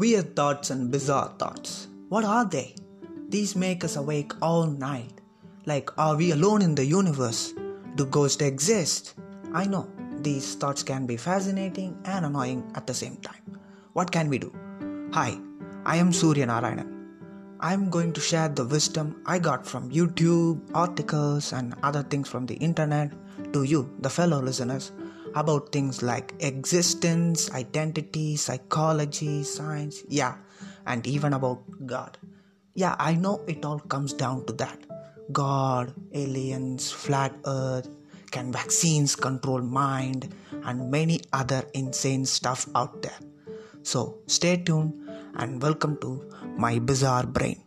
Weird thoughts and bizarre thoughts. What are they? These make us awake all night. Like, are we alone in the universe? Do ghosts exist? I know these thoughts can be fascinating and annoying at the same time. What can we do? Hi, I am Surya Narayanan. I am going to share the wisdom I got from YouTube, articles, and other things from the internet to you, the fellow listeners, about things like existence, identity, psychology, science, yeah, and even about God. Yeah, I know it all comes down to that God, aliens, flat earth, can vaccines control mind, and many other insane stuff out there. So stay tuned and welcome to my bizarre brain.